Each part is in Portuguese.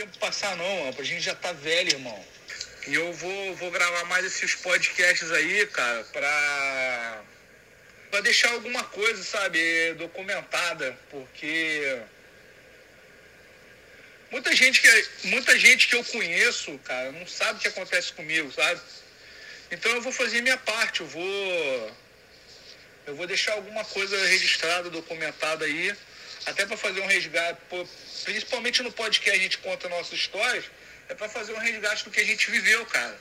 tempo passar não, mano. A gente já tá velho, irmão. E eu vou, vou gravar mais esses podcasts aí, cara, pra, pra deixar alguma coisa, sabe, documentada, porque muita gente que, muita gente que eu conheço, cara, não sabe o que acontece comigo, sabe? Então eu vou fazer minha parte, eu vou eu vou deixar alguma coisa registrada, documentada aí, até para fazer um resgate, principalmente no podcast a gente conta nossas histórias, é para fazer um resgate do que a gente viveu, cara.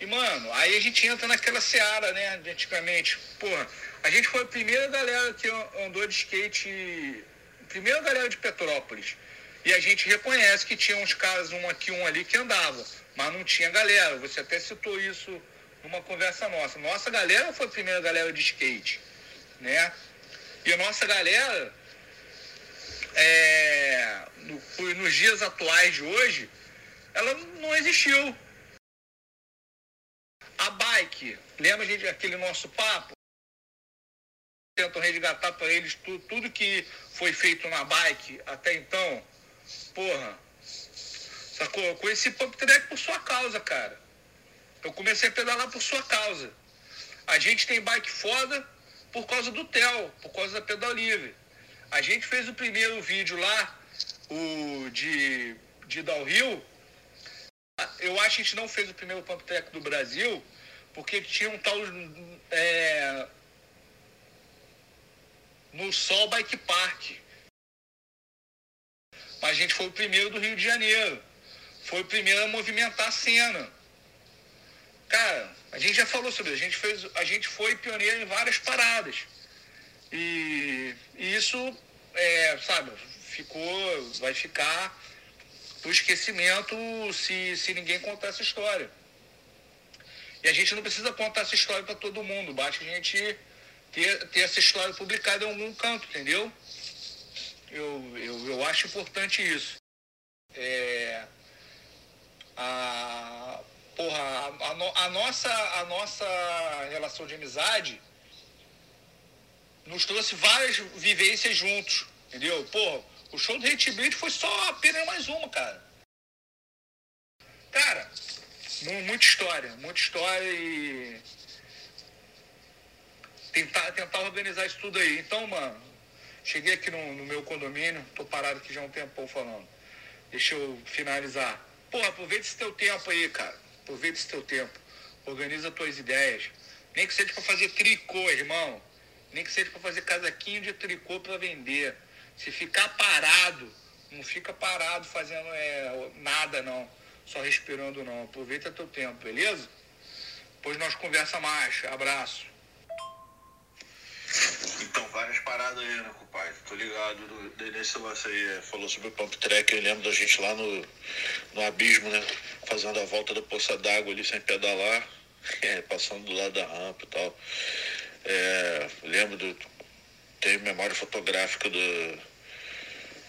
E, mano, aí a gente entra naquela seara, né, de antigamente. Porra, a gente foi a primeira galera que andou de skate, primeira galera de Petrópolis. E a gente reconhece que tinha uns caras, um aqui, um ali, que andavam, mas não tinha galera. Você até citou isso numa conversa nossa. Nossa galera foi a primeira galera de skate, né? E a nossa galera, é, no, nos dias atuais de hoje, ela não existiu. A bike, lembra gente aquele nosso papo? Tentam resgatar para eles tudo, tudo que foi feito na bike até então. Porra, sacou? Eu conheci Pump Track por sua causa, cara. Eu comecei a pedalar por sua causa. A gente tem bike foda por causa do Theo, por causa da Pedal Livre. A gente fez o primeiro vídeo lá, o de, de downhill. Eu acho que a gente não fez o primeiro pump track do Brasil, porque tinha um tal é, no Sol Bike Park. Mas a gente foi o primeiro do Rio de Janeiro. Foi o primeiro a movimentar a cena. Cara, a gente já falou sobre isso. A gente, fez, a gente foi pioneiro em várias paradas. E, e isso, é, sabe, ficou, vai ficar o esquecimento se, se ninguém contar essa história. E a gente não precisa contar essa história para todo mundo, basta a gente ter, ter essa história publicada em algum canto, entendeu? Eu, eu, eu acho importante isso. É, a, porra, a, a, nossa, a nossa relação de amizade nos trouxe várias vivências juntos, entendeu? Pô, o show do Hate Beat foi só apenas mais uma, cara. Cara, muita história, muita história e tentar, tentar organizar isso tudo aí. Então, mano, cheguei aqui no, no meu condomínio, tô parado aqui já um tempão falando. Deixa eu finalizar. Porra, aproveita esse teu tempo aí, cara Aproveita esse teu tempo. Organiza as tuas ideias. Nem que seja para fazer tricô, irmão. Nem que seja para fazer casaquinho de tricô para vender. Se ficar parado, não fica parado fazendo é, nada não. Só respirando não. Aproveita teu tempo, beleza? Depois nós conversa mais. Abraço. Então, várias paradas aí, né, compadre? Tô ligado nesse lance aí. É, falou sobre o pump track, eu lembro da gente lá no, no abismo, né? Fazendo a volta da poça d'água ali sem pedalar, é, passando do lado da rampa e tal. É, lembro do. Tenho memória fotográfica do.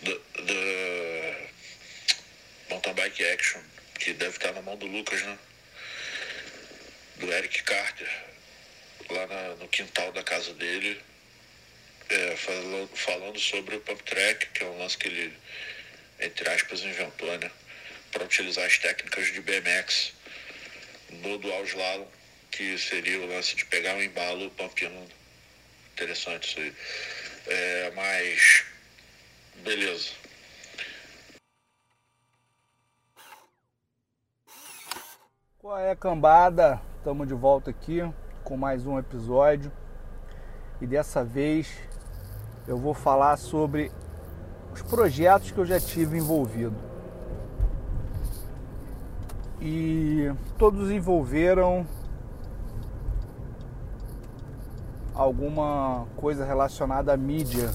do, do Mountain Bike Action, que deve estar na mão do Lucas, né? Do Eric Carter lá na, no quintal da casa dele, é, falando, falando sobre o pump track, que é um lance que ele, entre aspas, inventou, né? Para utilizar as técnicas de BMX no dual slalom, que seria o lance de pegar um embalo pumpando. Interessante isso aí. É, mas, beleza. Qual é, cambada? Estamos de volta aqui com mais um episódio e dessa vez eu vou falar sobre os projetos que eu já tive envolvido. E todos envolveram alguma coisa relacionada à mídia.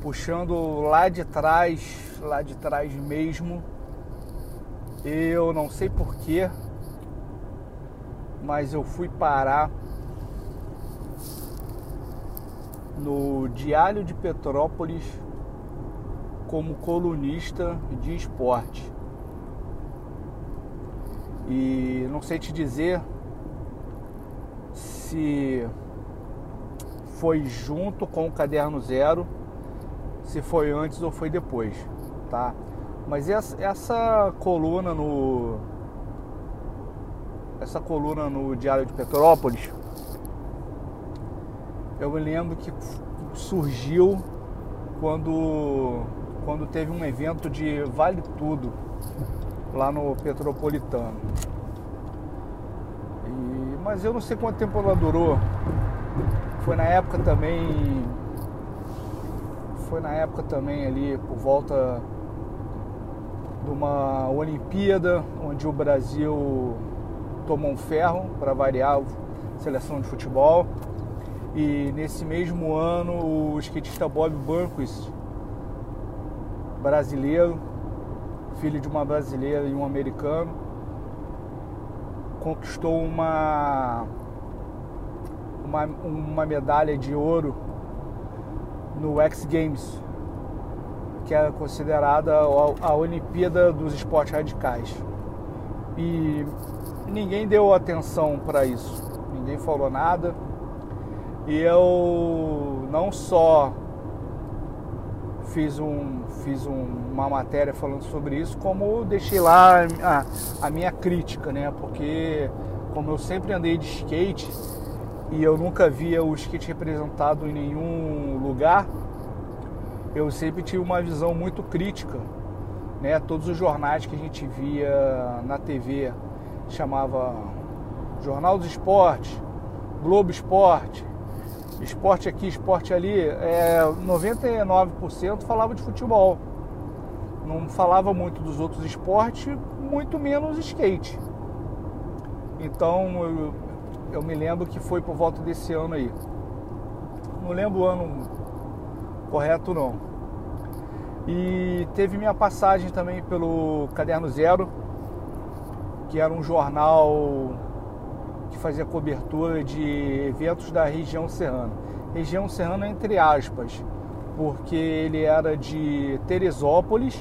Puxando lá de trás, lá de trás mesmo, eu não sei porquê, mas eu fui parar no Diário de Petrópolis como colunista de esporte. E não sei te dizer se foi junto com o Caderno Zero, se foi antes ou foi depois, tá? Mas essa, essa coluna no essa coluna no Diário de Petrópolis, eu me lembro que surgiu quando quando teve um evento de Vale Tudo lá no Petropolitano. E, mas eu não sei quanto tempo ela durou. Foi na época também. Foi na época também ali por volta de uma Olimpíada onde o Brasil tomou um ferro para variar a seleção de futebol. E nesse mesmo ano o skatista Bob Burnquist, brasileiro, filho de uma brasileira e um americano, conquistou uma, uma, uma medalha de ouro no X Games, que é considerada a Olimpíada dos Esportes Radicais. E ninguém deu atenção para isso, ninguém falou nada. E eu não só fiz, um, fiz um, uma matéria falando sobre isso, como deixei lá a, a minha crítica, né? Porque como eu sempre andei de skate e eu nunca via o skate representado em nenhum lugar, eu sempre tive uma visão muito crítica. Né? Todos os jornais que a gente via na TV chamava Jornal dos Esportes, Globo Esporte, esporte aqui, esporte ali, é, 99% falava de futebol. Não falava muito dos outros esportes, muito menos skate. Então eu, eu me lembro que foi por volta desse ano aí. Não lembro o ano correto não. E teve minha passagem também pelo Caderno Zero, que era um jornal que fazia cobertura de eventos da região serrana. Região serrana entre aspas, porque ele era de Teresópolis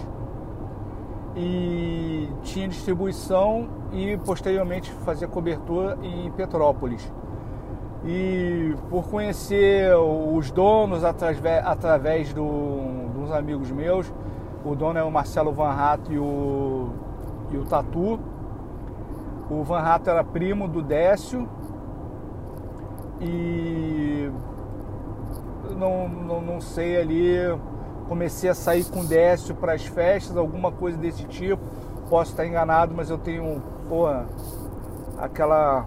e tinha distribuição e posteriormente fazia cobertura em Petrópolis. E por conhecer os donos através, através do, dos amigos meus, o dono é o Marcelo Van Rato e o, e o Tatu, o Van Rato era primo do Décio e não, não, não sei ali, comecei a sair com o Décio para as festas, alguma coisa desse tipo. Posso estar enganado, mas eu tenho, porra, aquela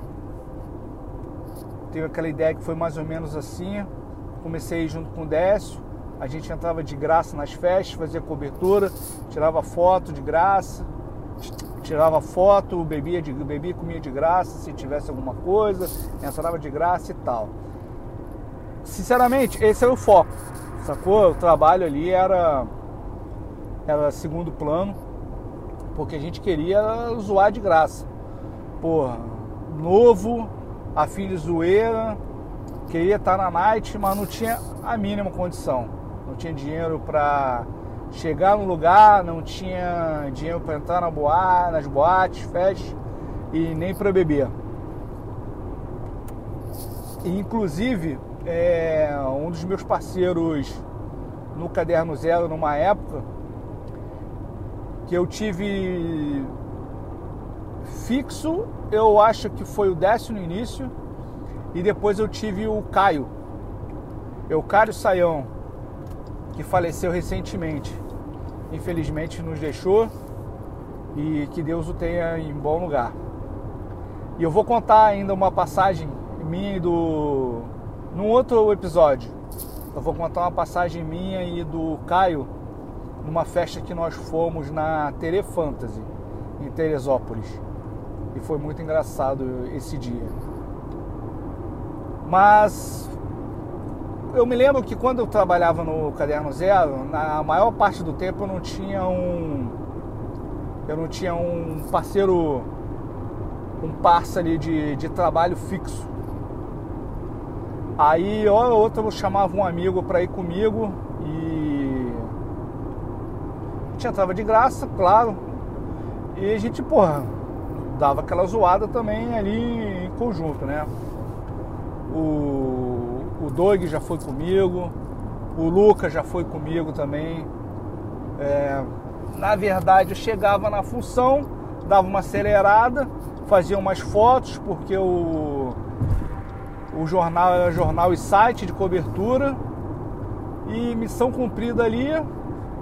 tenho aquela ideia que foi mais ou menos assim. Comecei junto com o Décio, a gente entrava de graça nas festas, fazia cobertura, tirava foto de graça tirava foto, bebia, de, bebia comia de graça, se tivesse alguma coisa, entrava de graça e tal. Sinceramente, esse era o foco, sacou? O trabalho ali era, era segundo plano, porque a gente queria zoar de graça. Porra, novo, a filha zoeira, queria estar na night, mas não tinha a mínima condição. Não tinha dinheiro para chegar no lugar, não tinha dinheiro para entrar na boate, nas boates, festas e nem para beber. E, inclusive, é, um dos meus parceiros no Caderno Zero, numa época, que eu tive fixo, eu acho que foi o Décio no início, e depois eu tive o Caio, Eucário Saião, que faleceu recentemente. Infelizmente nos deixou e que Deus o tenha em bom lugar. E eu vou contar ainda uma passagem minha e do. num outro episódio. Eu vou contar uma passagem minha e do Caio numa festa que nós fomos na Tere Fantasy, em Teresópolis. E foi muito engraçado esse dia. Mas eu me lembro que quando eu trabalhava no Caderno Zero, na maior parte do tempo eu não tinha um. Eu não tinha um parceiro. um parceiro de, de trabalho fixo. Aí, hora ou outra, eu chamava um amigo para ir comigo e. A gente entrava de graça, claro. E a gente, porra, dava aquela zoada também ali em conjunto, né? O o Doug já foi comigo, O Lucas já foi comigo também. É, na verdade, eu chegava na função, dava uma acelerada, fazia umas fotos, porque o, o jornal era jornal e site de cobertura. E missão cumprida ali,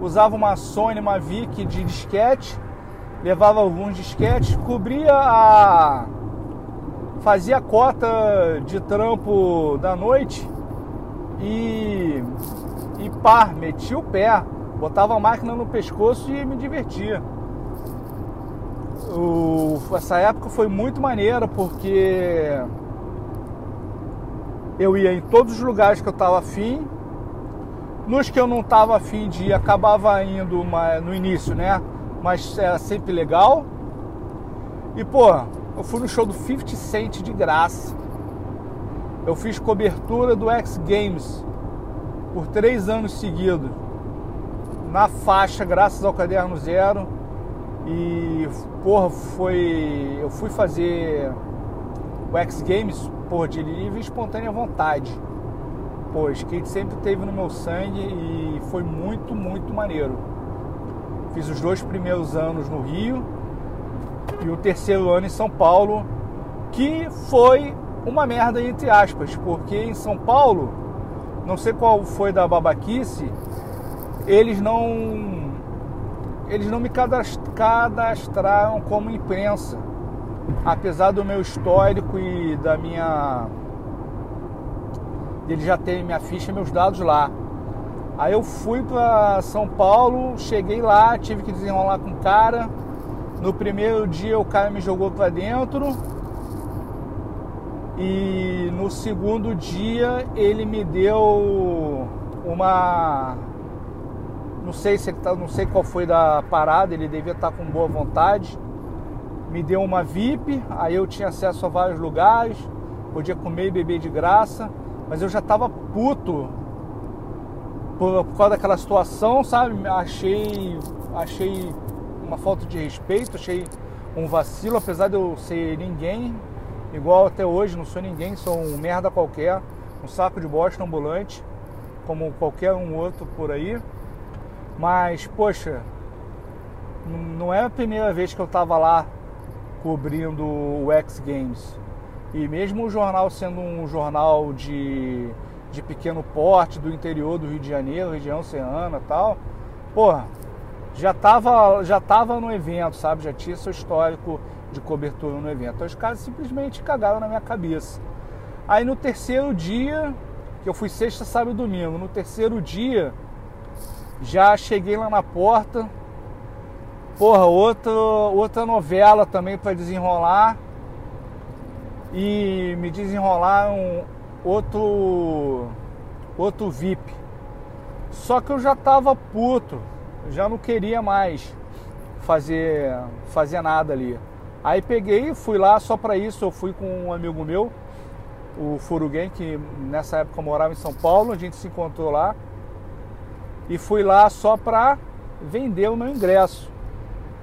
usava uma Sony Mavic de disquete, levava alguns disquetes, cobria a. fazia cota de trampo da noite e. e pá, metia o pé, botava a máquina no pescoço e me divertia. O, essa época foi muito maneira porque eu ia em todos os lugares que eu estava afim nos que eu não estava afim de ir, acabava indo uma, no início, né? Mas era sempre legal. E, pô, eu fui no show do 50 Cent de graça. Eu fiz cobertura do X Games por três anos seguidos. Na faixa, graças ao Caderno Zero. E, porra, foi. Eu fui fazer o X Games, por de livre espontânea vontade pô, skate sempre teve no meu sangue e foi muito, muito maneiro. Fiz os dois primeiros anos no Rio e o terceiro ano em São Paulo, que foi uma merda entre aspas, porque em São Paulo, não sei qual foi da babaquice, eles não eles não me cadastraram como imprensa, apesar do meu histórico e da minha ele já tem minha ficha e meus dados lá. Aí eu fui para São Paulo, cheguei lá, tive que desenrolar com o cara. No primeiro dia o cara me jogou para dentro. E no segundo dia ele me deu uma não sei se tá, não sei qual foi da parada, ele devia estar tá com boa vontade. Me deu uma VIP, aí eu tinha acesso a vários lugares, podia comer e beber de graça mas eu já tava puto por, por causa daquela situação, sabe? Achei, achei uma falta de respeito, achei um vacilo, apesar de eu ser ninguém, igual até hoje, não sou ninguém, sou um merda qualquer, um saco de bosta ambulante, como qualquer um outro por aí. Mas, poxa, não é a primeira vez que eu tava lá cobrindo o X Games. E mesmo o jornal sendo um jornal de, de pequeno porte do interior do Rio de Janeiro, região oceana tal, porra, já tava, já tava no evento, sabe? Já tinha seu histórico de cobertura no evento. Então os caras simplesmente cagaram na minha cabeça. Aí no terceiro dia, que eu fui sexta, sábado e domingo, no terceiro dia já cheguei lá na porta. Porra, outra, outra novela também para desenrolar e me desenrolaram outro outro VIP. Só que eu já tava puto, já não queria mais fazer fazer nada ali. Aí peguei fui lá só para isso, eu fui com um amigo meu, o Furugen, que nessa época morava em São Paulo, a gente se encontrou lá. E fui lá só pra vender o meu ingresso.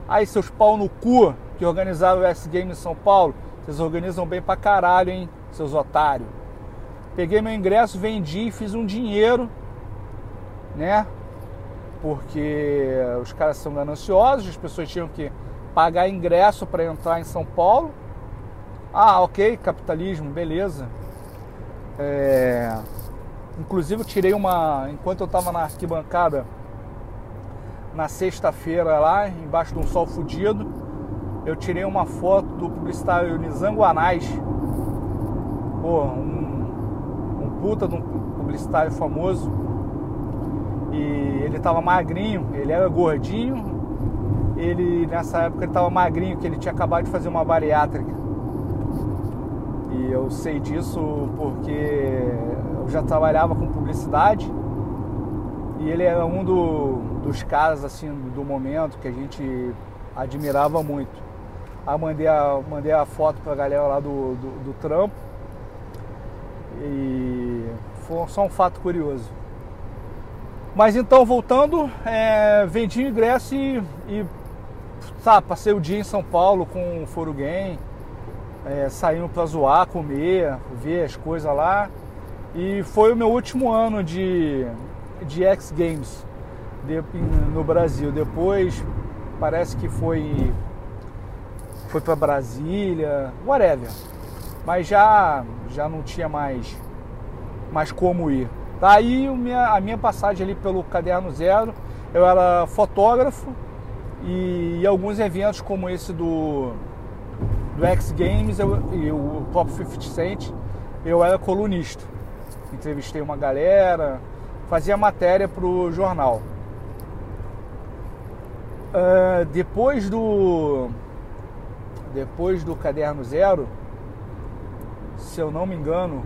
Aí seus pau no cu que organizaram o S-Game em São Paulo, vocês organizam bem pra caralho, hein, seus otários. Peguei meu ingresso, vendi, fiz um dinheiro, né? Porque os caras são gananciosos, as pessoas tinham que pagar ingresso para entrar em São Paulo. Ah, ok, capitalismo, beleza. É... Inclusive eu tirei uma. Enquanto eu estava na arquibancada na sexta-feira lá, embaixo de um sol fudido, eu tirei uma foto do publicitário Nizango pô, um, um puta de um publicitário famoso. E ele tava magrinho, ele era gordinho, ele nessa época ele tava magrinho, que ele tinha acabado de fazer uma bariátrica. E eu sei disso porque eu já trabalhava com publicidade e ele era um do, dos caras assim do momento que a gente admirava muito. Aí mandei a, mandei a foto pra galera lá do, do, do trampo. E foi só um fato curioso. Mas então, voltando, é, vendi ingresso e, e passei o dia em São Paulo com o Foro Game, é, saindo pra zoar, comer, ver as coisas lá. E foi o meu último ano de de X Games de, no Brasil. Depois parece que foi foi para Brasília, whatever. Mas já já não tinha mais mais como ir. Minha, a minha passagem ali pelo Caderno Zero, eu era fotógrafo e, e alguns eventos como esse do, do X Games eu, e o Top 50 Cent, eu era colunista. Entrevistei uma galera, fazia matéria para o jornal. Uh, depois do depois do caderno zero, se eu não me engano,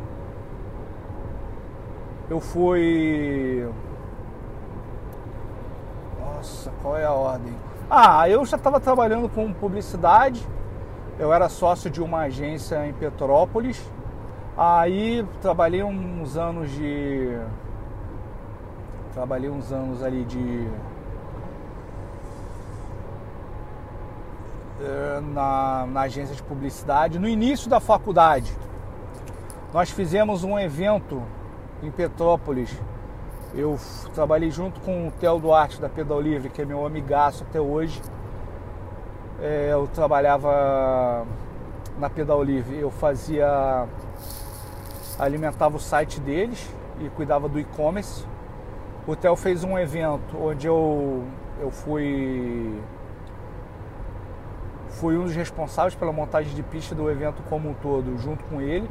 eu fui. Nossa, qual é a ordem? Ah, eu já estava trabalhando com publicidade. Eu era sócio de uma agência em Petrópolis. Aí trabalhei uns anos de. Trabalhei uns anos ali de. Eh, na, na agência de publicidade. No início da faculdade, nós fizemos um evento em Petrópolis. Eu trabalhei junto com o Theo Duarte da Pedal Livre, que é meu amigaço até hoje. É, eu trabalhava na Pedal Livre, eu fazia. alimentava o site deles e cuidava do e-commerce. O Theo fez um evento onde eu, eu fui fui um dos responsáveis pela montagem de pista do evento como um todo, junto com ele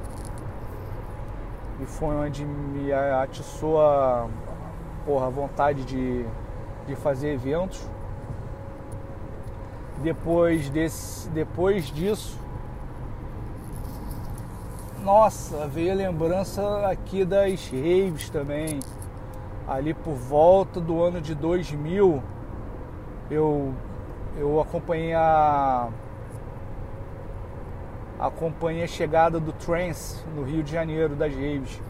e foi onde me atiçou a, porra, vontade de, de fazer eventos. Depois, desse, depois disso, nossa, veio a lembrança aqui das raves também. Ali por volta do ano de 2000, eu, eu acompanhei a, acompanhei a chegada do Trance no Rio de Janeiro, das Raves.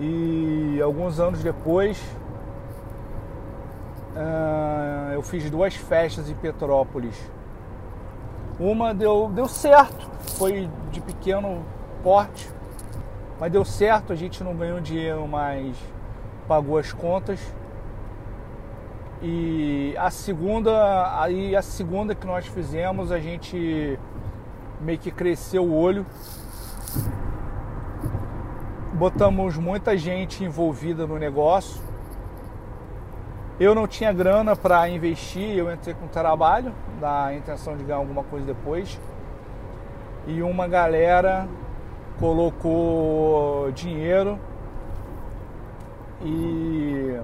E alguns anos depois, uh, eu fiz duas festas em Petrópolis. Uma deu, deu certo, foi de pequeno porte, mas deu certo, a gente não ganhou dinheiro, mas pagou as contas. E a segunda, aí a segunda que nós fizemos, a gente meio que cresceu o olho. Botamos muita gente envolvida no negócio. Eu não tinha grana para investir, eu entrei com trabalho, da intenção de ganhar alguma coisa depois. E uma galera colocou dinheiro e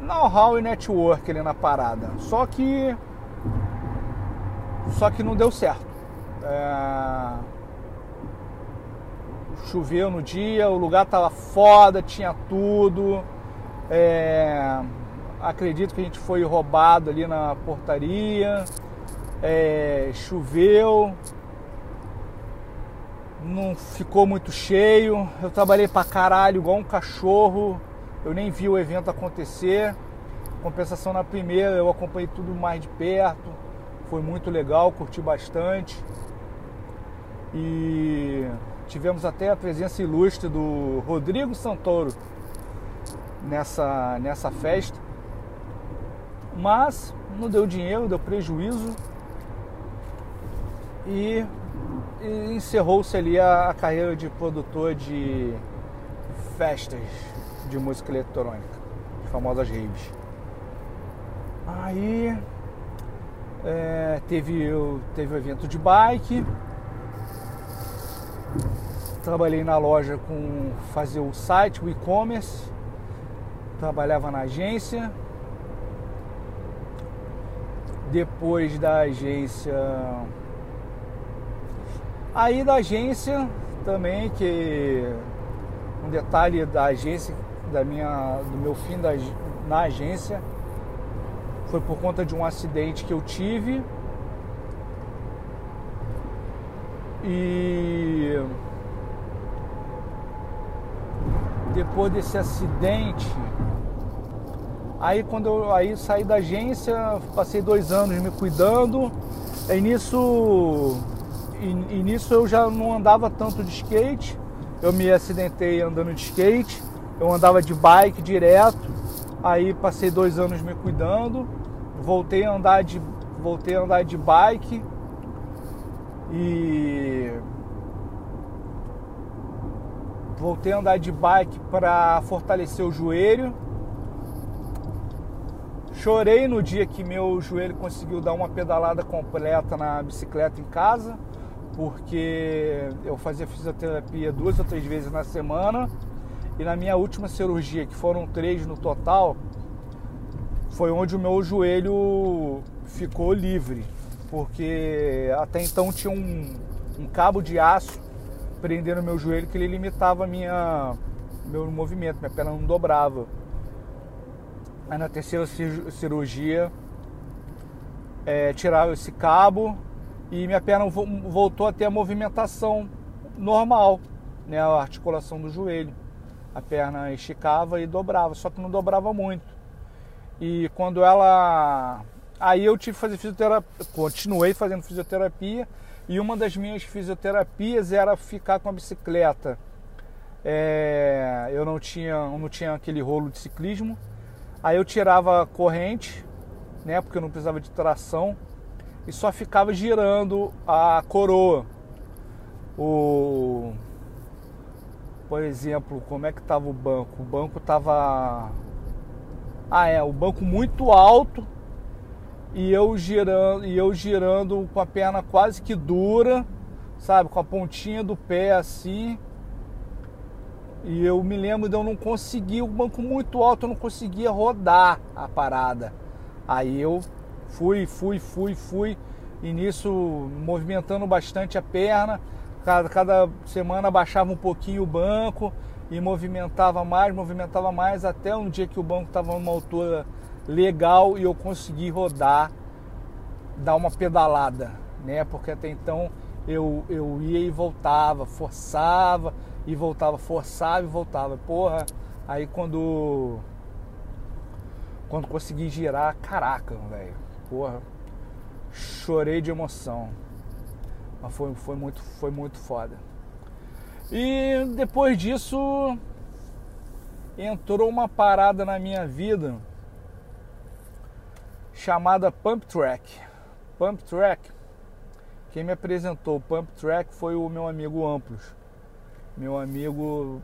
know-how e network ali na parada. Só que só que não deu certo. É... Choveu no dia, o lugar tava foda, tinha tudo. É... Acredito que a gente foi roubado ali na portaria. É... Choveu. Não ficou muito cheio. Eu trabalhei pra caralho, igual um cachorro. Eu nem vi o evento acontecer. Compensação na primeira, eu acompanhei tudo mais de perto foi muito legal, curti bastante. E tivemos até a presença ilustre do Rodrigo Santoro nessa, nessa festa. Mas não deu dinheiro, deu prejuízo. E, e encerrou-se ali a, a carreira de produtor de festas de música eletrônica, as famosas raves. Aí é, teve, teve o evento de bike. Trabalhei na loja com fazer o site, o e-commerce. Trabalhava na agência. Depois da agência. Aí da agência também, que um detalhe da agência, da minha, do meu fim da, na agência, foi por conta de um acidente que eu tive. E depois desse acidente, aí quando eu aí saí da agência, passei dois anos me cuidando. E nisso, e, e nisso eu já não andava tanto de skate, eu me acidentei andando de skate, eu andava de bike direto, aí passei dois anos me cuidando, voltei a andar de, voltei a andar de bike e voltei a andar de bike para fortalecer o joelho. Chorei no dia que meu joelho conseguiu dar uma pedalada completa na bicicleta em casa, porque eu fazia fisioterapia duas ou três vezes na semana. E na minha última cirurgia, que foram três no total, foi onde o meu joelho ficou livre, porque até então tinha um, um cabo de aço prendendo meu joelho que ele limitava minha meu movimento, minha perna não dobrava. Aí na terceira cirurgia é, tiraram esse cabo e minha perna voltou a ter a movimentação normal, né, a articulação do joelho. A perna esticava e dobrava, só que não dobrava muito. E quando ela. Aí eu tive que fazer fisioterapia, continuei fazendo fisioterapia e uma das minhas fisioterapias era ficar com a bicicleta. É, eu não tinha, não tinha aquele rolo de ciclismo. Aí eu tirava a corrente, né, porque eu não precisava de tração, e só ficava girando a coroa. O por exemplo, como é que estava o banco? O banco estava Ah, é, o banco muito alto e eu girando, e eu girando com a perna quase que dura, sabe, com a pontinha do pé assim. E eu me lembro de eu não conseguir, o banco muito alto, eu não conseguia rodar a parada. Aí eu fui, fui, fui, fui, e nisso movimentando bastante a perna. Cada, cada semana baixava um pouquinho o banco e movimentava mais, movimentava mais, até um dia que o banco estava numa altura legal e eu consegui rodar, dar uma pedalada, né? Porque até então eu, eu ia e voltava, forçava e voltava, forçava e voltava. Porra, aí quando quando consegui girar, caraca, velho. Porra, chorei de emoção. Mas foi, foi, muito, foi muito foda. E depois disso entrou uma parada na minha vida chamada Pump Track. Pump Track, quem me apresentou o Pump Track foi o meu amigo Amplos, meu amigo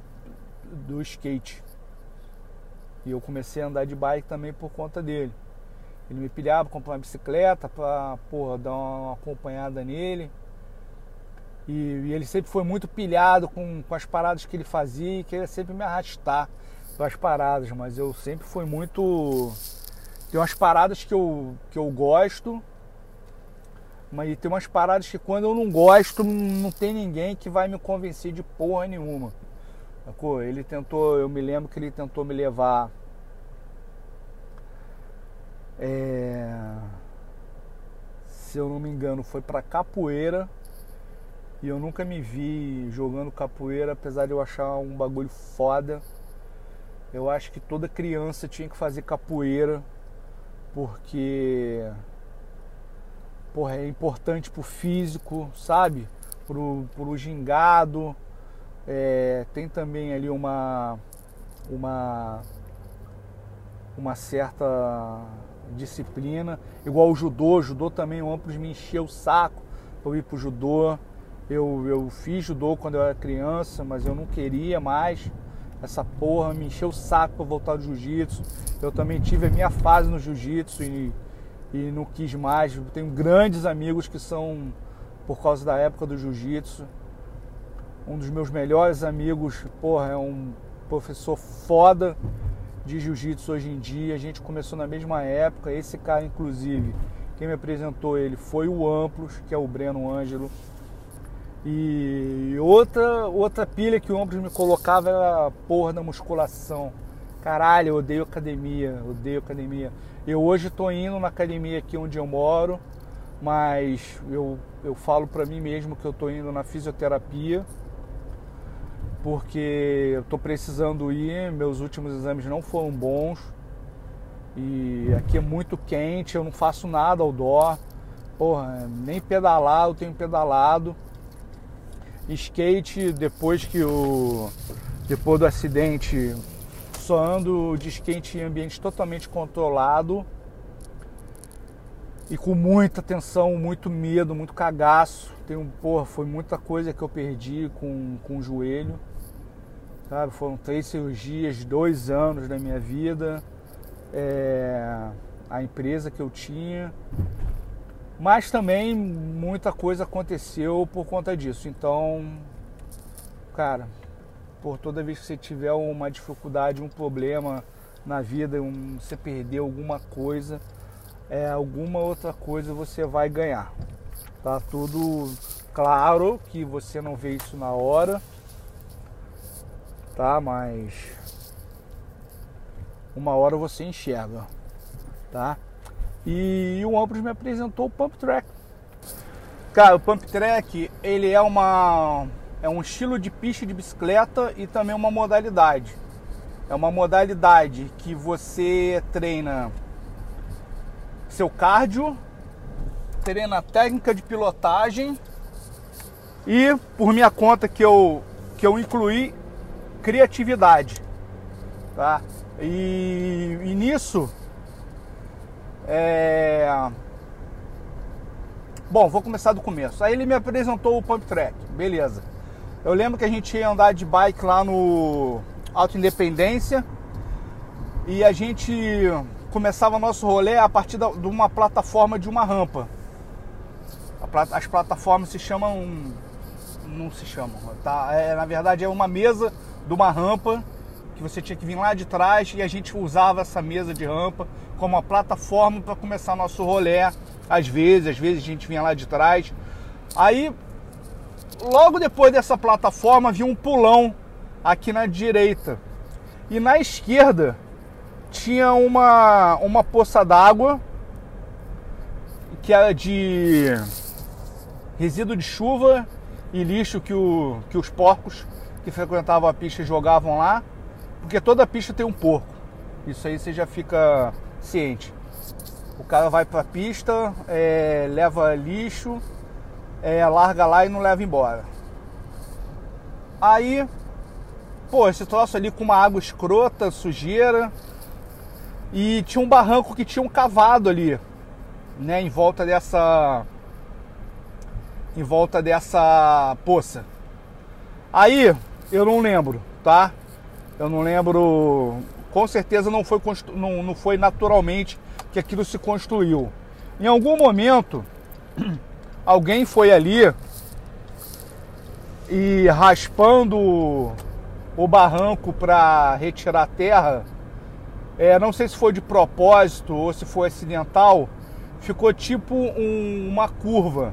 do skate. E eu comecei a andar de bike também por conta dele. Ele me pilhava, comprar uma bicicleta para porra, dar uma acompanhada nele. E, e, ele sempre foi muito pilhado com, com as paradas que ele fazia e queria sempre me arrastar para as paradas, mas eu sempre fui muito tem umas paradas que eu, que eu gosto, mas tem umas paradas que quando eu não gosto, não tem ninguém que vai me convencer de porra nenhuma. Ele tentou, eu me lembro que ele tentou me levar. É, se eu não me engano, foi para capoeira. E eu nunca me vi jogando capoeira, apesar de eu achar um bagulho foda. Eu acho que toda criança tinha que fazer capoeira porque porra, é importante pro físico, sabe? Pro, pro gingado. É, tem também ali uma, uma, uma certa disciplina. Igual o judô, o judô também o Amplos me encheu o saco para eu ir pro judô. Eu, eu fiz judô quando eu era criança, mas eu não queria mais essa porra, me encheu o saco para voltar ao jiu-jitsu. Eu também tive a minha fase no jiu-jitsu e, e não quis mais. tenho grandes amigos que são por causa da época do jiu-jitsu. Um dos meus melhores amigos, porra, é um professor foda de jiu-jitsu hoje em dia. A gente começou na mesma época. Esse cara, inclusive, quem me apresentou ele foi o Amplos, que é o Breno Ângelo e outra, outra pilha que o Ombros me colocava era a porra da musculação. Caralho, eu odeio academia, odeio academia. Eu hoje estou indo na academia aqui onde eu moro, mas eu, eu falo para mim mesmo que eu estou indo na fisioterapia, porque eu estou precisando ir, meus últimos exames não foram bons, e aqui é muito quente, eu não faço nada ao dó, porra, nem pedalar eu tenho pedalado, skate depois que o depois do acidente só ando de skate em ambiente totalmente controlado e com muita tensão, muito medo, muito cagaço. Tem um, porra, foi muita coisa que eu perdi com, com o joelho. Sabe? Foram três cirurgias, dois anos da minha vida. É, a empresa que eu tinha. Mas também muita coisa aconteceu por conta disso. Então, cara, por toda vez que você tiver uma dificuldade, um problema na vida, um, você perdeu alguma coisa, é, alguma outra coisa você vai ganhar. Tá tudo claro que você não vê isso na hora, tá? Mas uma hora você enxerga, tá? E o Amplos me apresentou o Pump Track. Cara, o Pump Track, ele é uma é um estilo de pista de bicicleta e também uma modalidade. É uma modalidade que você treina seu cardio, treina técnica de pilotagem e por minha conta que eu que eu incluí criatividade, tá? E, e nisso é... Bom, vou começar do começo. Aí ele me apresentou o Pump Track, beleza. Eu lembro que a gente ia andar de bike lá no Alto Independência e a gente começava nosso rolê a partir de uma plataforma de uma rampa. As plataformas se chamam. Não se chamam, tá? É, na verdade é uma mesa de uma rampa que você tinha que vir lá de trás e a gente usava essa mesa de rampa como uma plataforma para começar nosso rolê. Às vezes, às vezes a gente vinha lá de trás. Aí, logo depois dessa plataforma, havia um pulão aqui na direita. E na esquerda tinha uma, uma poça d'água que era de resíduo de chuva e lixo que, o, que os porcos que frequentavam a pista jogavam lá, porque toda pista tem um porco. Isso aí você já fica O cara vai para a pista, é, leva lixo, é, larga lá e não leva embora. Aí, pô, esse troço ali com uma água escrota, sujeira, e tinha um barranco que tinha um cavado ali, né, em volta dessa em volta dessa poça. Aí, eu não lembro, tá? Eu não lembro, com certeza não foi não, não foi naturalmente que aquilo se construiu. Em algum momento, alguém foi ali e raspando o barranco para retirar terra, é, não sei se foi de propósito ou se foi acidental, ficou tipo um, uma curva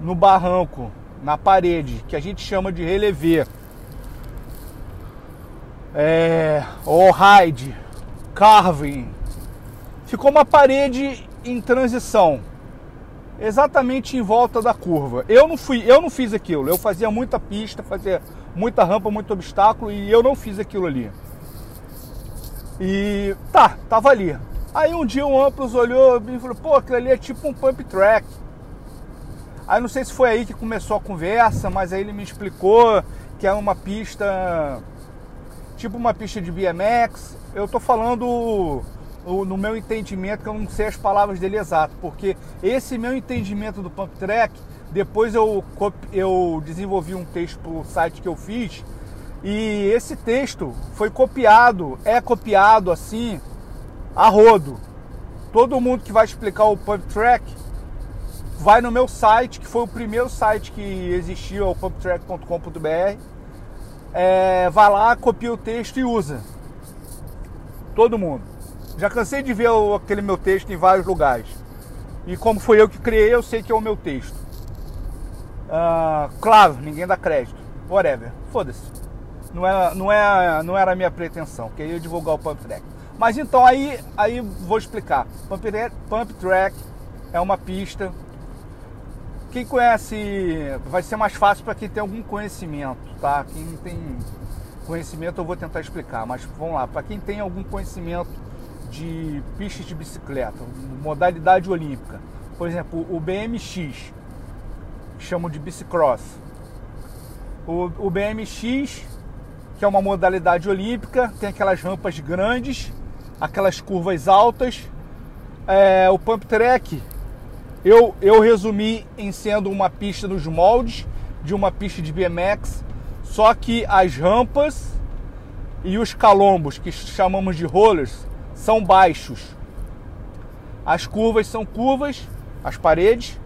no barranco, na parede, que a gente chama de relevé. É, ou hide, carving. Ficou uma parede em transição, exatamente em volta da curva. Eu não fui, eu não fiz aquilo. Eu fazia muita pista, fazia muita rampa, muito obstáculo e eu não fiz aquilo ali. E tá, tava ali. Aí um dia o Amplos olhou e falou, pô, aquilo ali é tipo um pump track. Aí não sei se foi aí que começou a conversa, mas aí ele me explicou que é uma pista, tipo uma pista de BMX. Eu tô falando no meu entendimento, que eu não sei as palavras dele exato, porque esse meu entendimento do pump track, depois eu, eu desenvolvi um texto para o site que eu fiz, e esse texto foi copiado, é copiado assim, a rodo. Todo mundo que vai explicar o pump track vai no meu site, que foi o primeiro site que existiu, é o pumptrack.com.br. É, lá, copia o texto e usa. Todo mundo. Já cansei de ver aquele meu texto em vários lugares. E como foi eu que criei, eu sei que é o meu texto. Uh, claro, ninguém dá crédito. Whatever. Foda-se. Não era, não, era, não era a minha pretensão, queria divulgar o Pump Track. Mas então aí, aí vou explicar. Pump Track é uma pista. Quem conhece, vai ser mais fácil para quem tem algum conhecimento, tá? Quem não tem conhecimento eu vou tentar explicar, mas vamos lá. Para quem tem algum conhecimento de pistas de bicicleta, modalidade olímpica, por exemplo, o BMX, chamam de bicicross O, o BMX, que é uma modalidade olímpica, tem aquelas rampas grandes, aquelas curvas altas. É, o Pump Track, eu, eu resumi em sendo uma pista nos moldes de uma pista de BMX, só que as rampas e os calombos, que chamamos de rollers, são baixos. As curvas são curvas, as paredes,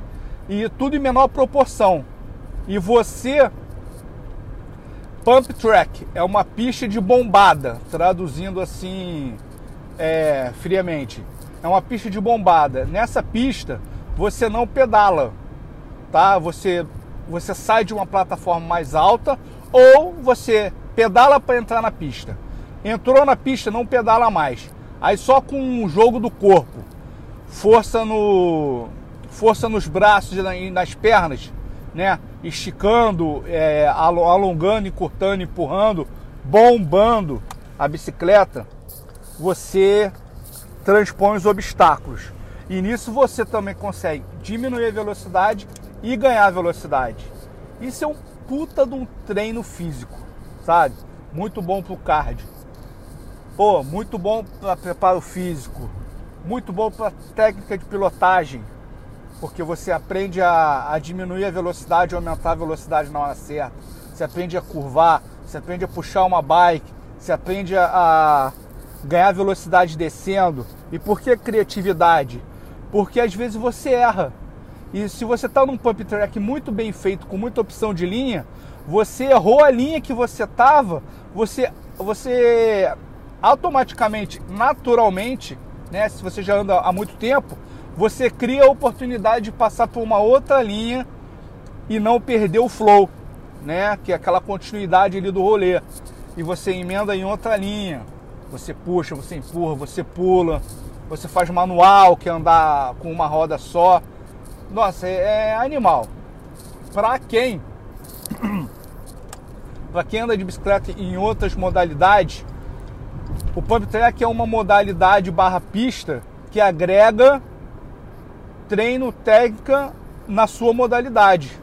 e tudo em menor proporção. E você Pump track é uma pista de bombada, traduzindo assim é, friamente. É uma pista de bombada. Nessa pista você não pedala, tá? Você você sai de uma plataforma mais alta ou você pedala para entrar na pista. Entrou na pista, não pedala mais. Aí só com o jogo do corpo, força no força nos braços e nas pernas, né? Esticando, é, alongando, encurtando, empurrando, bombando a bicicleta, você transpõe os obstáculos. E nisso você também consegue diminuir a velocidade e ganhar velocidade. Isso é um puta de um treino físico, sabe? Muito bom pro cardio. Pô, muito bom para preparo físico. Muito bom para técnica de pilotagem porque você aprende a, a diminuir a velocidade, aumentar a velocidade na hora certa. Você aprende a curvar, você aprende a puxar uma bike, você aprende a, a ganhar velocidade descendo. E por que criatividade? Porque às vezes você erra. E se você está num pump track muito bem feito, com muita opção de linha, você errou a linha que você estava, você, você automaticamente, naturalmente, né, se você já anda há muito tempo, você cria a oportunidade de passar por uma outra linha e não perder o flow, né? Que é aquela continuidade ali do rolê. E você emenda em outra linha. Você puxa, você empurra, você pula, você faz manual, que andar com uma roda só. Nossa, é, é animal. Pra quem para quem anda de bicicleta em outras modalidades, o pump track é uma modalidade barra pista que agrega treino, técnica na sua modalidade.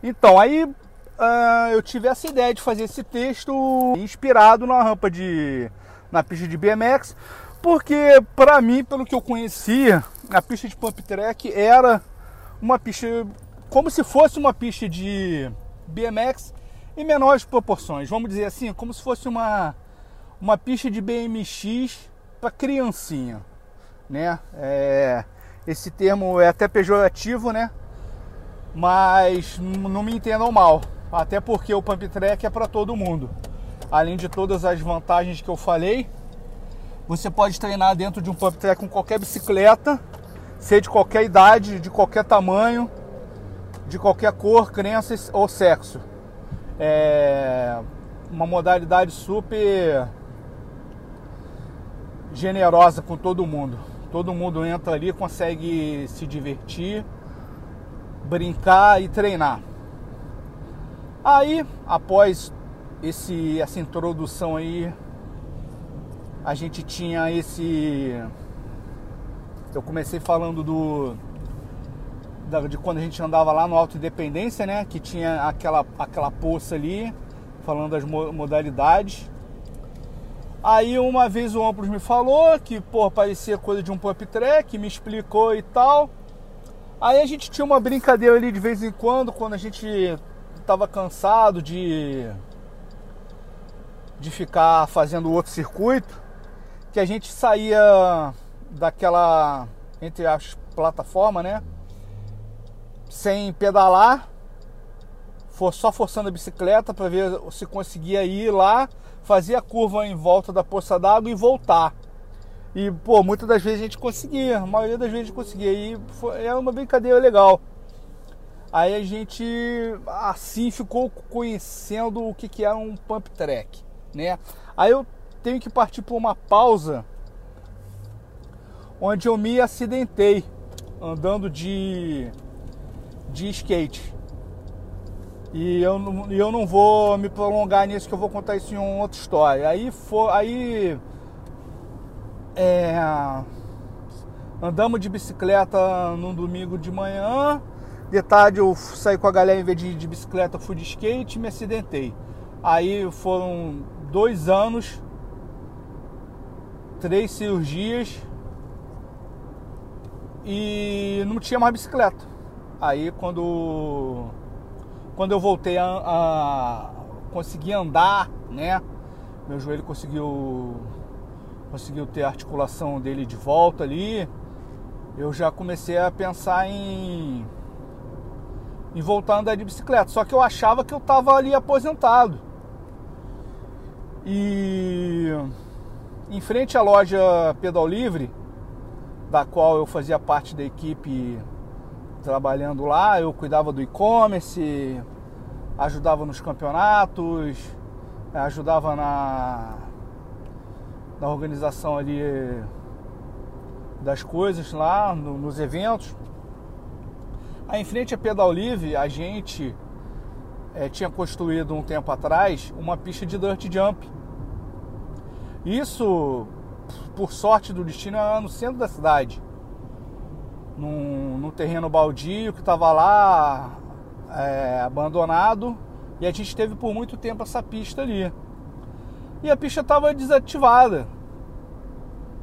Então, aí uh, eu tive essa ideia de fazer esse texto inspirado na rampa de. na pista de BMX, porque para mim, pelo que eu conhecia, a pista de pump track era uma pista como se fosse uma pista de BMX em menores proporções, vamos dizer assim, como se fosse uma, uma pista de BMX para criancinha, né? É, esse termo é até pejorativo, né? Mas não me entendam mal, até porque o pump track é para todo mundo. Além de todas as vantagens que eu falei, você pode treinar dentro de um pump track com qualquer bicicleta, seja de qualquer idade, de qualquer tamanho, de qualquer cor, crença ou sexo. É uma modalidade super generosa com todo mundo. Todo mundo entra ali, consegue se divertir, brincar e treinar. Aí, após esse, essa introdução aí, a gente tinha esse. Eu comecei falando do. de quando a gente andava lá no Alto Independência, né? Que tinha aquela, aquela poça ali, falando das modalidades. Aí uma vez o Amplos me falou que, pô, parecia coisa de um pump track, me explicou e tal. Aí a gente tinha uma brincadeira ali de vez em quando, quando a gente tava cansado de de ficar fazendo outro circuito, que a gente saía daquela entre as plataformas, né? Sem pedalar, for só forçando a bicicleta para ver se conseguia ir lá fazia a curva em volta da poça d'água e voltar. E, pô, muitas das vezes a gente conseguia, a maioria das vezes a gente conseguia. E foi, era uma brincadeira legal. Aí a gente, assim, ficou conhecendo o que, que era um pump track, né? Aí eu tenho que partir por uma pausa onde eu me acidentei andando de, de skate. E eu, eu não vou me prolongar nisso, que eu vou contar isso em uma outra história. Aí foi. Aí. É, andamos de bicicleta num domingo de manhã, De tarde eu saí com a galera em vez de de bicicleta, fui de skate e me acidentei. Aí foram dois anos, três cirurgias e não tinha mais bicicleta. Aí quando quando eu voltei a, a conseguir andar, né? Meu joelho conseguiu conseguiu ter a articulação dele de volta ali. Eu já comecei a pensar em em voltar a andar de bicicleta. Só que eu achava que eu estava ali aposentado. E em frente à loja Pedal Livre, da qual eu fazia parte da equipe trabalhando lá, eu cuidava do e-commerce, ajudava nos campeonatos, ajudava na, na organização ali das coisas lá, no, nos eventos. Aí em frente a Pedal Livre, a gente é, tinha construído um tempo atrás uma pista de dirt jump. Isso, por sorte do destino, era no centro da cidade. Num, num terreno baldio que estava lá é, abandonado. E a gente teve por muito tempo essa pista ali. E a pista estava desativada.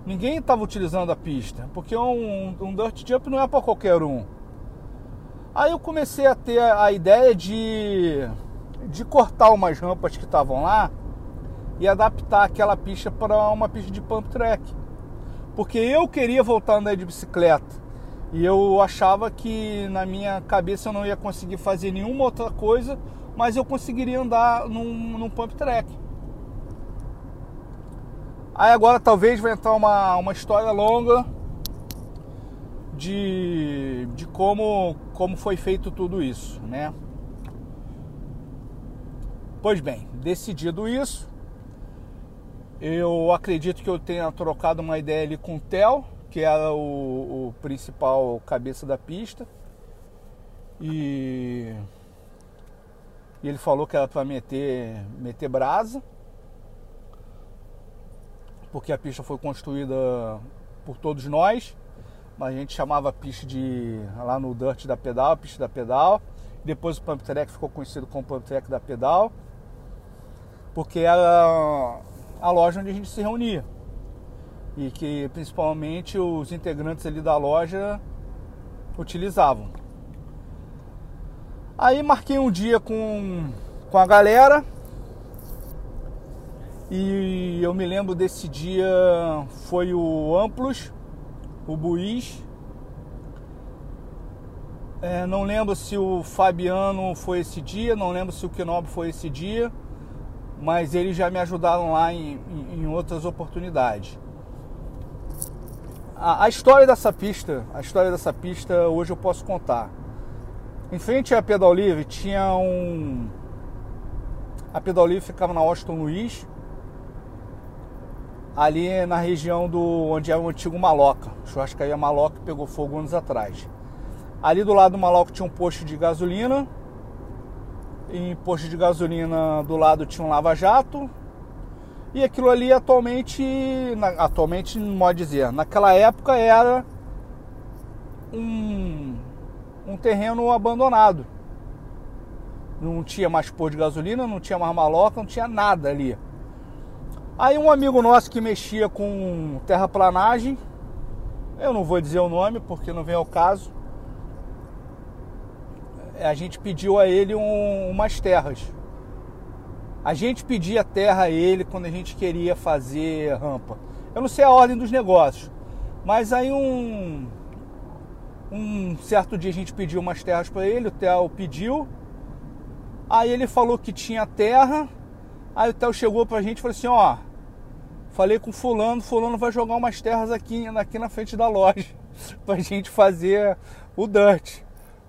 Ninguém estava utilizando a pista, porque um, um dirt jump não é para qualquer um. Aí eu comecei a ter a ideia de, de cortar umas rampas que estavam lá e adaptar aquela pista para uma pista de pump track. Porque eu queria voltar a andar de bicicleta e eu achava que na minha cabeça eu não ia conseguir fazer nenhuma outra coisa, mas eu conseguiria andar num, num pump track. Aí agora talvez vai entrar uma, uma história longa de, de como, como foi feito tudo isso, né? Pois bem, decidido isso, eu acredito que eu tenha trocado uma ideia ali com o Theo, que era o, o principal cabeça da pista. E, e ele falou que era para meter, meter brasa, porque a pista foi construída por todos nós a gente chamava a pista de lá no Dirt da Pedal, pista da Pedal. Depois o Pump Track ficou conhecido como Pump Track da Pedal, porque era a loja onde a gente se reunia e que principalmente os integrantes ali da loja utilizavam. Aí marquei um dia com, com a galera e eu me lembro desse dia foi o Amplos o Buiz. É, não lembro se o Fabiano foi esse dia, não lembro se o Quinob foi esse dia, mas eles já me ajudaram lá em, em, em outras oportunidades. A, a, história dessa pista, a história dessa pista hoje eu posso contar. Em frente à Pedal Livre tinha um. A Pedal Livre ficava na Austin Luiz, ali na região do onde é o antigo Maloca. Churrascaria Maloca pegou fogo anos atrás. Ali do lado do Maloca tinha um posto de gasolina. Em posto de gasolina do lado tinha um lava-jato. E aquilo ali atualmente, atualmente não pode dizer, naquela época era um, um terreno abandonado. Não tinha mais posto de gasolina, não tinha mais maloca, não tinha nada ali. Aí um amigo nosso que mexia com terraplanagem, eu não vou dizer o nome porque não vem ao caso, a gente pediu a ele um, umas terras. A gente pedia terra a ele quando a gente queria fazer rampa. Eu não sei a ordem dos negócios, mas aí um, um certo dia a gente pediu umas terras para ele, o Theo pediu. Aí ele falou que tinha terra. Aí o Theo chegou pra gente e falou assim: Ó, Falei com fulano, fulano vai jogar umas terras aqui, aqui na frente da loja pra gente fazer o dirt.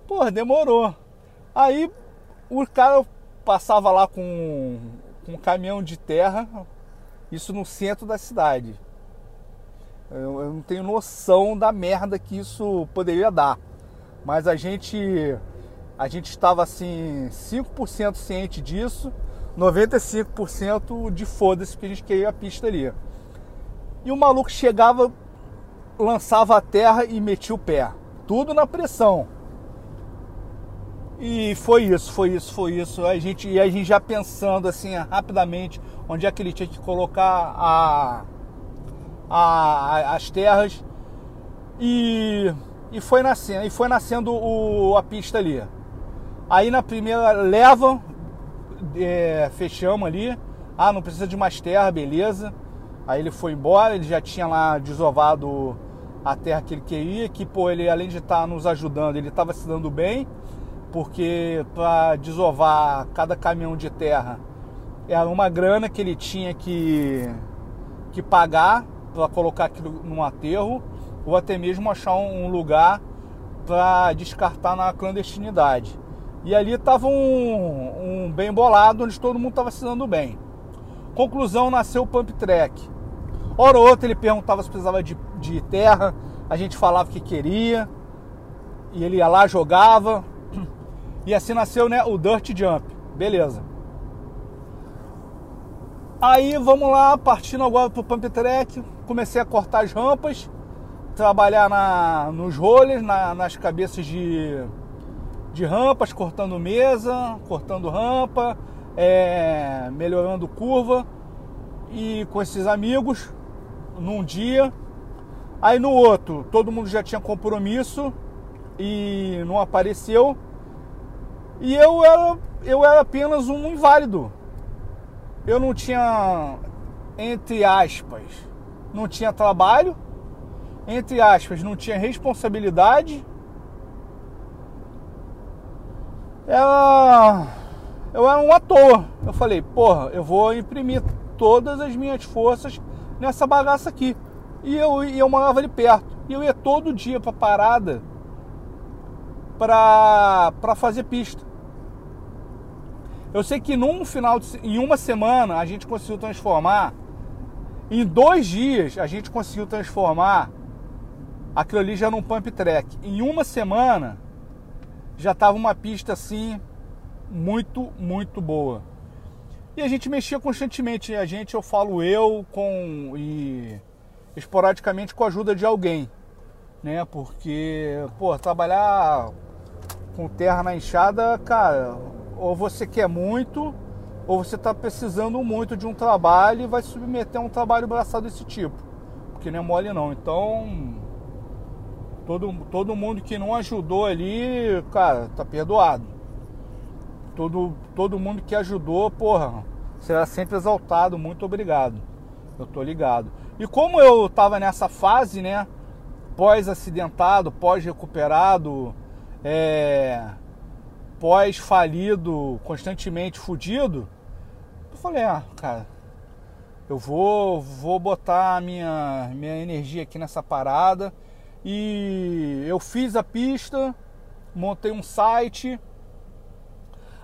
Pô, demorou. Aí o cara passava lá com, com um caminhão de terra, isso no centro da cidade. Eu, eu não tenho noção da merda que isso poderia dar. Mas a gente a gente estava assim 5% ciente disso 95% de foda-se que a gente queria a pista ali. E o maluco chegava, lançava a terra e metia o pé. Tudo na pressão. E foi isso, foi isso, foi isso. A gente, e a gente já pensando assim rapidamente onde é que ele tinha que colocar a, a, as terras. E, e foi nascendo, e foi nascendo o, a pista ali. Aí na primeira leva, é, fechamos ali. Ah, não precisa de mais terra, beleza. Aí ele foi embora, ele já tinha lá desovado a terra que ele queria, que pô, ele além de estar tá nos ajudando, ele estava se dando bem, porque para desovar cada caminhão de terra era uma grana que ele tinha que, que pagar para colocar aquilo num aterro, ou até mesmo achar um lugar para descartar na clandestinidade. E ali estava um, um, bem bolado, onde todo mundo estava se dando bem. Conclusão, nasceu o Pump Track. Hora ou outra ele perguntava se precisava de, de terra, a gente falava que queria, e ele ia lá, jogava, e assim nasceu né, o Dirt Jump. Beleza. Aí vamos lá, partindo agora pro Pump Track, comecei a cortar as rampas, trabalhar na, nos rollers, na, nas cabeças de, de rampas, cortando mesa, cortando rampa, é, melhorando curva e com esses amigos num dia. Aí no outro, todo mundo já tinha compromisso e não apareceu. E eu era, eu era apenas um inválido. Eu não tinha, entre aspas, não tinha trabalho, entre aspas, não tinha responsabilidade. Era, eu era um ator. Eu falei, porra, eu vou imprimir todas as minhas forças nessa bagaça aqui. E eu, e eu morava ali perto. E eu ia todo dia pra parada pra, pra fazer pista. Eu sei que num final de, em uma semana a gente conseguiu transformar, em dois dias a gente conseguiu transformar aquilo ali já num pump track. Em uma semana já tava uma pista assim muito, muito boa. E a gente mexia constantemente. A gente, eu falo eu, com e esporadicamente com a ajuda de alguém, né? Porque, pô, trabalhar com terra na enxada, cara, ou você quer muito, ou você está precisando muito de um trabalho e vai submeter a um trabalho braçado desse tipo. Porque não é mole não. Então, todo, todo mundo que não ajudou ali, cara, tá perdoado todo, todo mundo que ajudou, porra, será sempre exaltado. Muito obrigado. Eu tô ligado. E como eu tava nessa fase, né? Pós-acidentado, pós-recuperado, é, pós-falido, constantemente fudido, eu falei, ah, cara, eu vou, vou botar a minha, minha energia aqui nessa parada. E eu fiz a pista, montei um site,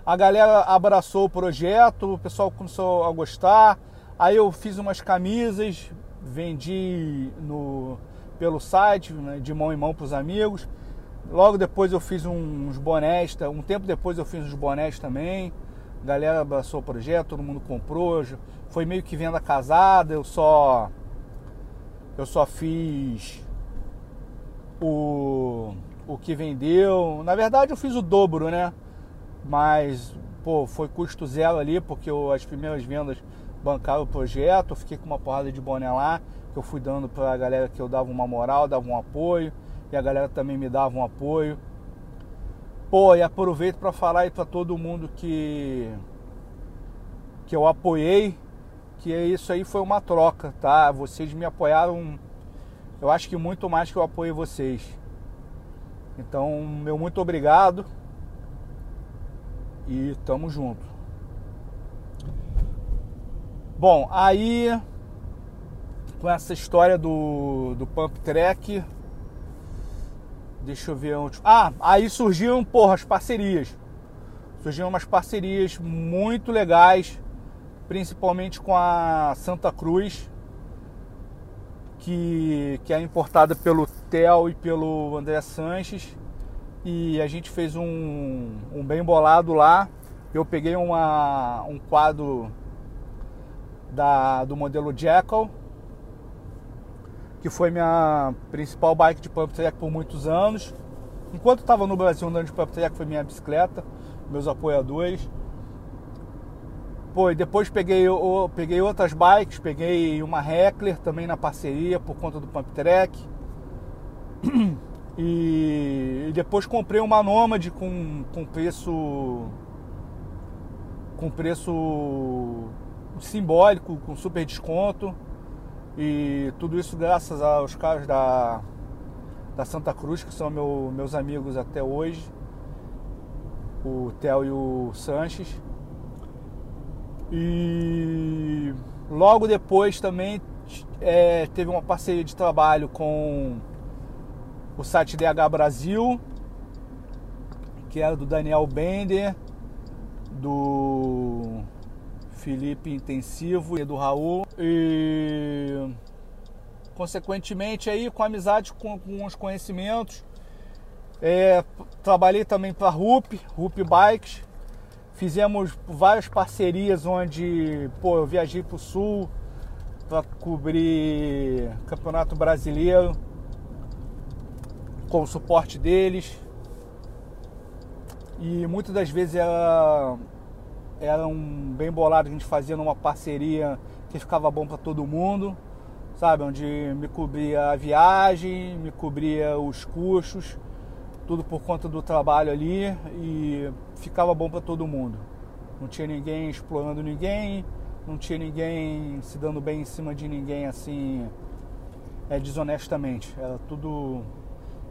a galera abraçou o projeto, o pessoal começou a gostar. Aí eu fiz umas camisas, vendi no, pelo site, né, de mão em mão para os amigos. Logo depois eu fiz uns bonés, um tempo depois eu fiz uns bonés também. A galera abraçou o projeto, todo mundo comprou. Foi meio que venda casada, eu só eu só fiz o, o que vendeu. Na verdade eu fiz o dobro, né? mas pô, foi custo zero ali, porque eu, as primeiras vendas bancaram o projeto, eu fiquei com uma porrada de boné lá, que eu fui dando pra galera que eu dava uma moral, dava um apoio, e a galera também me dava um apoio. Pô, e aproveito para falar aí para todo mundo que que eu apoiei, que isso aí foi uma troca, tá? Vocês me apoiaram, eu acho que muito mais que eu apoiei vocês. Então, meu muito obrigado e tamo junto. Bom, aí com essa história do, do pump track, deixa eu ver onde. Ah, aí surgiram, porra, as parcerias. Surgiram umas parcerias muito legais, principalmente com a Santa Cruz, que, que é importada pelo Theo e pelo André Sanches e a gente fez um, um bem bolado lá. Eu peguei uma, um quadro da, do modelo Jackal, que foi minha principal bike de pump track por muitos anos. enquanto estava no Brasil andando de pump track foi minha bicicleta, meus apoiadores. Pô, e depois peguei, peguei outras bikes, peguei uma Heckler também na parceria por conta do pump track. E, e depois comprei uma Nomad com, com preço com preço simbólico, com super desconto. E tudo isso graças aos caras da, da Santa Cruz, que são meu, meus amigos até hoje. O Theo e o Sanches. E logo depois também é, teve uma parceria de trabalho com o site DH Brasil, que era do Daniel Bender, do Felipe Intensivo e do Raul. E consequentemente aí com amizade com, com os conhecimentos. É, trabalhei também para a RUP, RUP Bikes. Fizemos várias parcerias onde pô, eu viajei para o sul para cobrir Campeonato Brasileiro com o suporte deles. E muitas das vezes era, era um bem bolado que a gente fazia numa parceria que ficava bom para todo mundo, sabe? Onde me cobria a viagem, me cobria os custos, tudo por conta do trabalho ali e ficava bom para todo mundo. Não tinha ninguém explorando ninguém, não tinha ninguém se dando bem em cima de ninguém assim é, desonestamente. Era tudo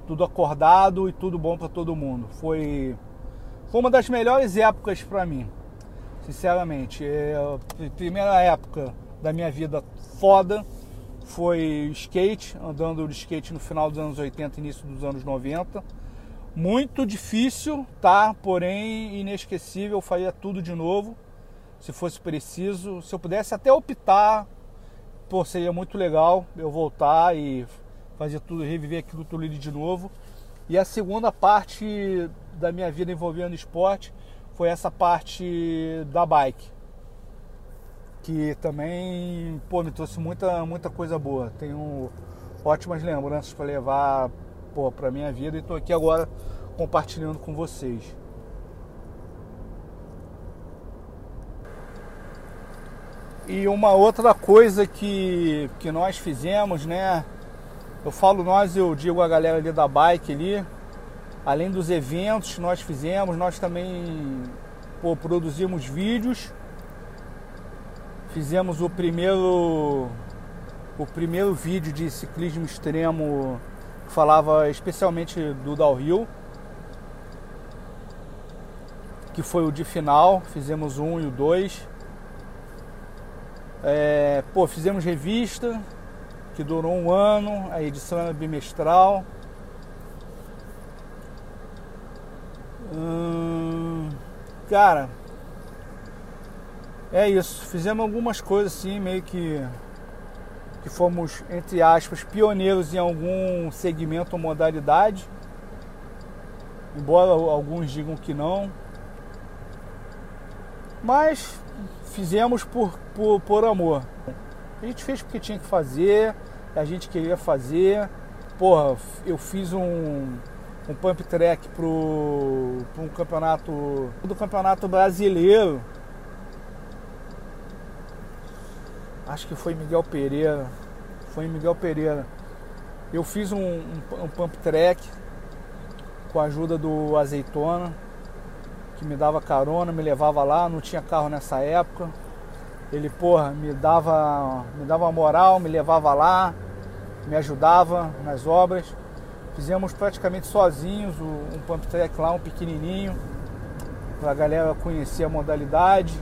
tudo acordado e tudo bom para todo mundo. Foi, foi uma das melhores épocas para mim, sinceramente. É, a primeira época da minha vida foda foi skate, andando de skate no final dos anos 80 início dos anos 90. Muito difícil, tá? Porém inesquecível, eu faria tudo de novo, se fosse preciso. Se eu pudesse até optar, pô, seria muito legal eu voltar e fazer tudo, reviver aquilo tudo de novo. E a segunda parte da minha vida envolvendo esporte foi essa parte da bike. Que também, pô, me trouxe muita, muita coisa boa. Tenho ótimas lembranças para levar, pô, para minha vida e estou aqui agora compartilhando com vocês. E uma outra coisa que, que nós fizemos, né? Eu falo nós, eu digo a galera ali da bike ali. Além dos eventos que nós fizemos, nós também pô, produzimos vídeos. Fizemos o primeiro o primeiro vídeo de ciclismo extremo que falava especialmente do downhill, que foi o de final, fizemos um e o dois. É, pô, fizemos revista, que durou um ano, a edição era bimestral. Hum, cara, é isso. Fizemos algumas coisas assim, meio que que fomos entre aspas pioneiros em algum segmento ou modalidade. Embora alguns digam que não. Mas fizemos por, por, por amor. A gente fez porque tinha que fazer, a gente queria fazer. Porra, eu fiz um, um pump track pro um campeonato do campeonato brasileiro. Acho que foi Miguel Pereira. Foi Miguel Pereira. Eu fiz um, um, um pump track com a ajuda do Azeitona, que me dava carona, me levava lá, não tinha carro nessa época. Ele, porra, me dava, me dava moral, me levava lá, me ajudava nas obras. Fizemos praticamente sozinhos um pump track lá, um pequenininho, para a galera conhecer a modalidade.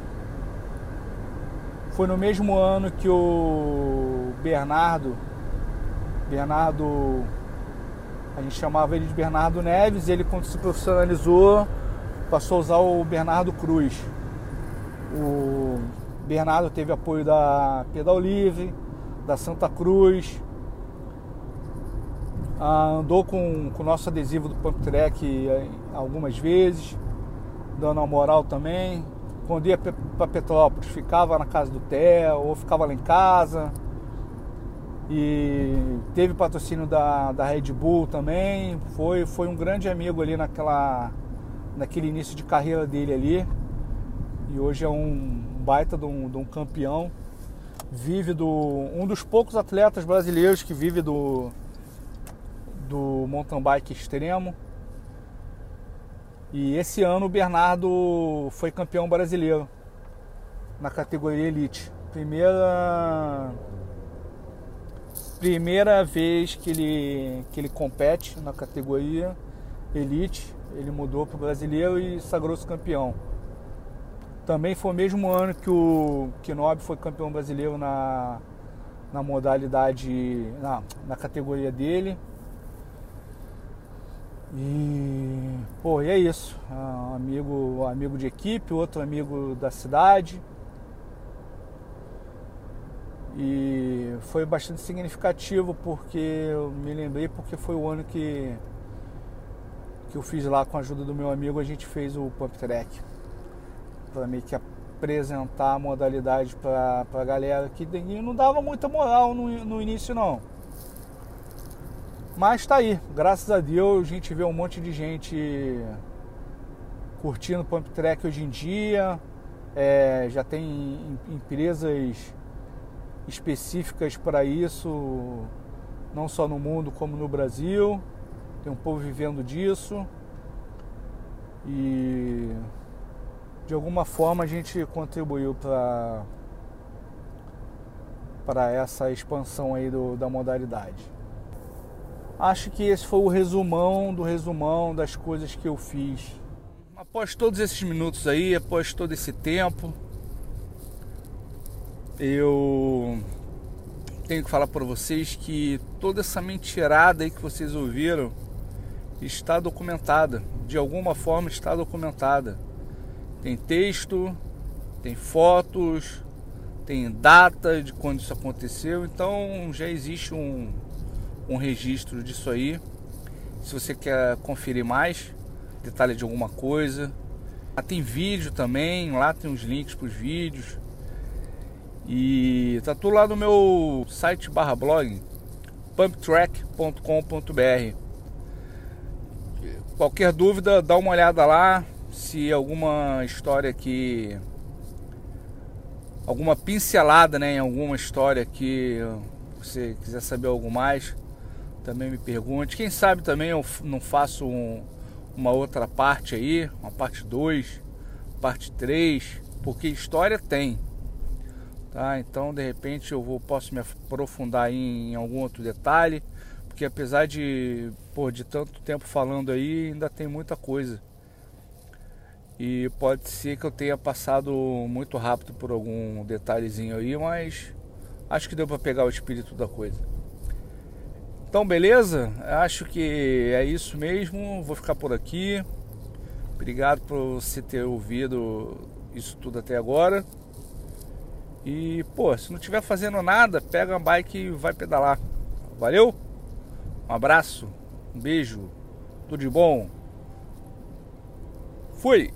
Foi no mesmo ano que o Bernardo, Bernardo, a gente chamava ele de Bernardo Neves, ele quando se profissionalizou passou a usar o Bernardo Cruz. O Bernardo teve apoio da Pedal Livre, da Santa Cruz. Ah, andou com, o nosso adesivo do Pump Track eh, algumas vezes, dando uma moral também. Quando ia para Petrópolis, ficava na casa do Theo ou ficava lá em casa. e teve patrocínio da, da Red Bull também. Foi, foi um grande amigo ali naquela, naquele início de carreira dele ali. E hoje é um baita de um, de um campeão. Vive do. um dos poucos atletas brasileiros que vive do, do mountain bike extremo. E esse ano o Bernardo foi campeão brasileiro na categoria Elite. Primeira primeira vez que ele, que ele compete na categoria Elite, ele mudou para o brasileiro e sagrou-se campeão. Também foi o mesmo ano que o Knob foi campeão brasileiro na, na modalidade, na, na categoria dele. E, pô, e é isso. Um amigo, amigo de equipe, outro amigo da cidade. E foi bastante significativo porque eu me lembrei porque foi o ano que, que eu fiz lá com a ajuda do meu amigo, a gente fez o Pump Track. Para meio que apresentar a modalidade para a galera que não dava muita moral no, no início não. Mas tá aí, graças a Deus a gente vê um monte de gente curtindo Pump Track hoje em dia. É, já tem empresas específicas para isso, não só no mundo como no Brasil. Tem um povo vivendo disso. E de alguma forma a gente contribuiu para para essa expansão aí do, da modalidade. Acho que esse foi o resumão do resumão das coisas que eu fiz. Após todos esses minutos aí, após todo esse tempo, eu tenho que falar para vocês que toda essa mentirada aí que vocês ouviram está documentada, de alguma forma está documentada. Tem texto, tem fotos, tem data de quando isso aconteceu, então já existe um, um registro disso aí. Se você quer conferir mais detalhe de alguma coisa, lá tem vídeo também, lá tem os links para os vídeos. E tá tudo lá no meu site barra blog pumptrack.com.br Qualquer dúvida, dá uma olhada lá. Se alguma história aqui, alguma pincelada né, em alguma história que você quiser saber algo mais, também me pergunte. Quem sabe também eu não faço um, uma outra parte aí, uma parte 2, parte 3, porque história tem. Tá? Então, de repente, eu vou, posso me aprofundar em, em algum outro detalhe, porque apesar de, pô, de tanto tempo falando aí, ainda tem muita coisa. E pode ser que eu tenha passado muito rápido por algum detalhezinho aí, mas acho que deu para pegar o espírito da coisa. Então, beleza? Acho que é isso mesmo. Vou ficar por aqui. Obrigado por você ter ouvido isso tudo até agora. E, pô, se não estiver fazendo nada, pega uma bike e vai pedalar. Valeu? Um abraço, um beijo, tudo de bom. Fui!